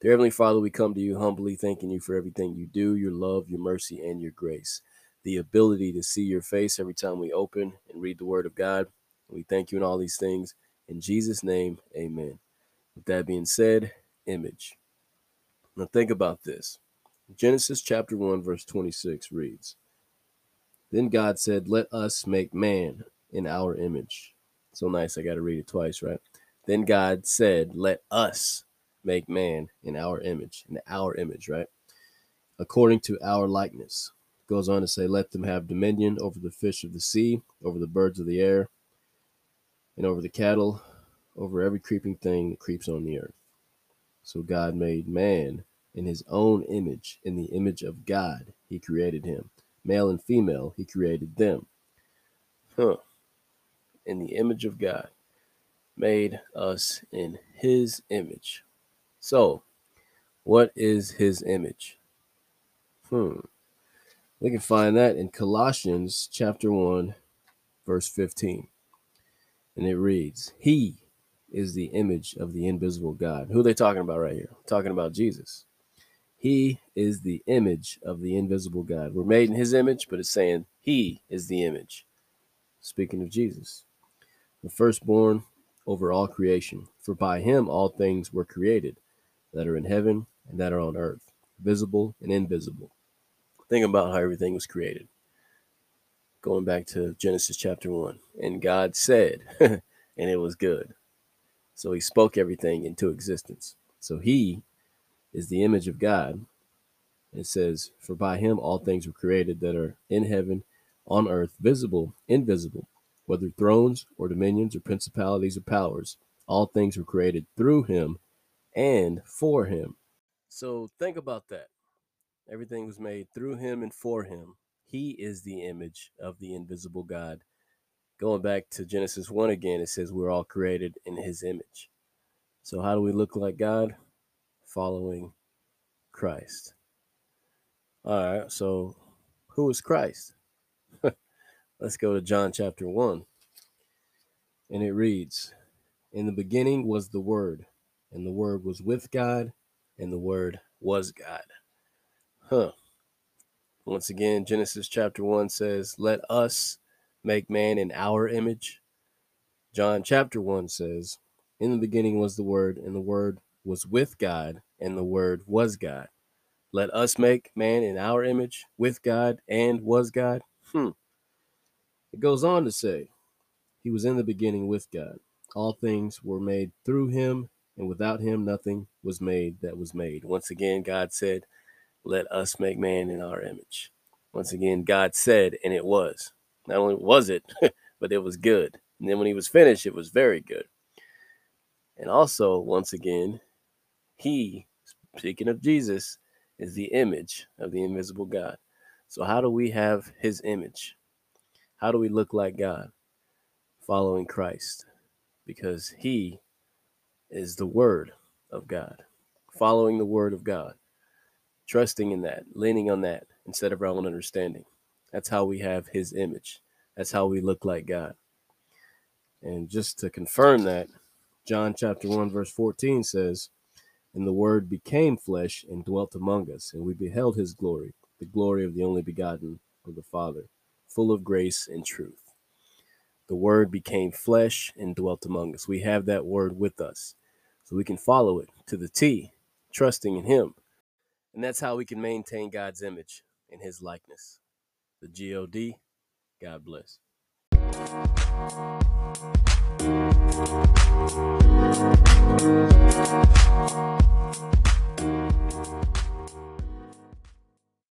Dear Heavenly Father, we come to you humbly, thanking you for everything you do, your love, your mercy, and your grace. The ability to see your face every time we open and read the Word of God. We thank you in all these things. In Jesus' name, amen. With that being said, image. Now think about this. Genesis chapter 1, verse 26 reads Then God said, Let us make man in our image. So nice, I got to read it twice, right? Then God said, Let us make man in our image, in our image, right? According to our likeness. Goes on to say, Let them have dominion over the fish of the sea, over the birds of the air, and over the cattle, over every creeping thing that creeps on the earth. So God made man in his own image. In the image of God, he created him. Male and female, he created them. Huh. In the image of God, made us in his image. So, what is his image? Hmm. We can find that in Colossians chapter 1, verse 15. And it reads, He is the image of the invisible God. Who are they talking about right here? Talking about Jesus. He is the image of the invisible God. We're made in his image, but it's saying he is the image. Speaking of Jesus, the firstborn over all creation. For by him all things were created that are in heaven and that are on earth, visible and invisible. Think about how everything was created. Going back to Genesis chapter 1. And God said, and it was good. So he spoke everything into existence. So he is the image of God. It says, For by him all things were created that are in heaven, on earth, visible, invisible, whether thrones or dominions or principalities or powers. All things were created through him and for him. So think about that. Everything was made through him and for him. He is the image of the invisible God. Going back to Genesis 1 again, it says we're all created in his image. So, how do we look like God? Following Christ. All right, so who is Christ? Let's go to John chapter 1. And it reads In the beginning was the Word, and the Word was with God, and the Word was God. Huh. Once again, Genesis chapter 1 says, Let us make man in our image. John chapter 1 says, In the beginning was the Word, and the Word was with God, and the Word was God. Let us make man in our image, with God, and was God. Hmm. It goes on to say, He was in the beginning with God. All things were made through him, and without him nothing was made that was made. Once again, God said, Let us make man in our image. Once again, God said, and it was. Not only was it, but it was good. And then when he was finished, it was very good. And also, once again, he, speaking of Jesus, is the image of the invisible God. So, how do we have his image? How do we look like God? Following Christ. Because he is the Word of God, following the Word of God, trusting in that, leaning on that instead of our own understanding. That's how we have His image. That's how we look like God. And just to confirm that, John chapter 1, verse 14 says, And the Word became flesh and dwelt among us, and we beheld His glory, the glory of the only begotten of the Father, full of grace and truth. The Word became flesh and dwelt among us. We have that Word with us so we can follow it to the T, trusting in Him. And that's how we can maintain God's image and His likeness. The GOD, God bless.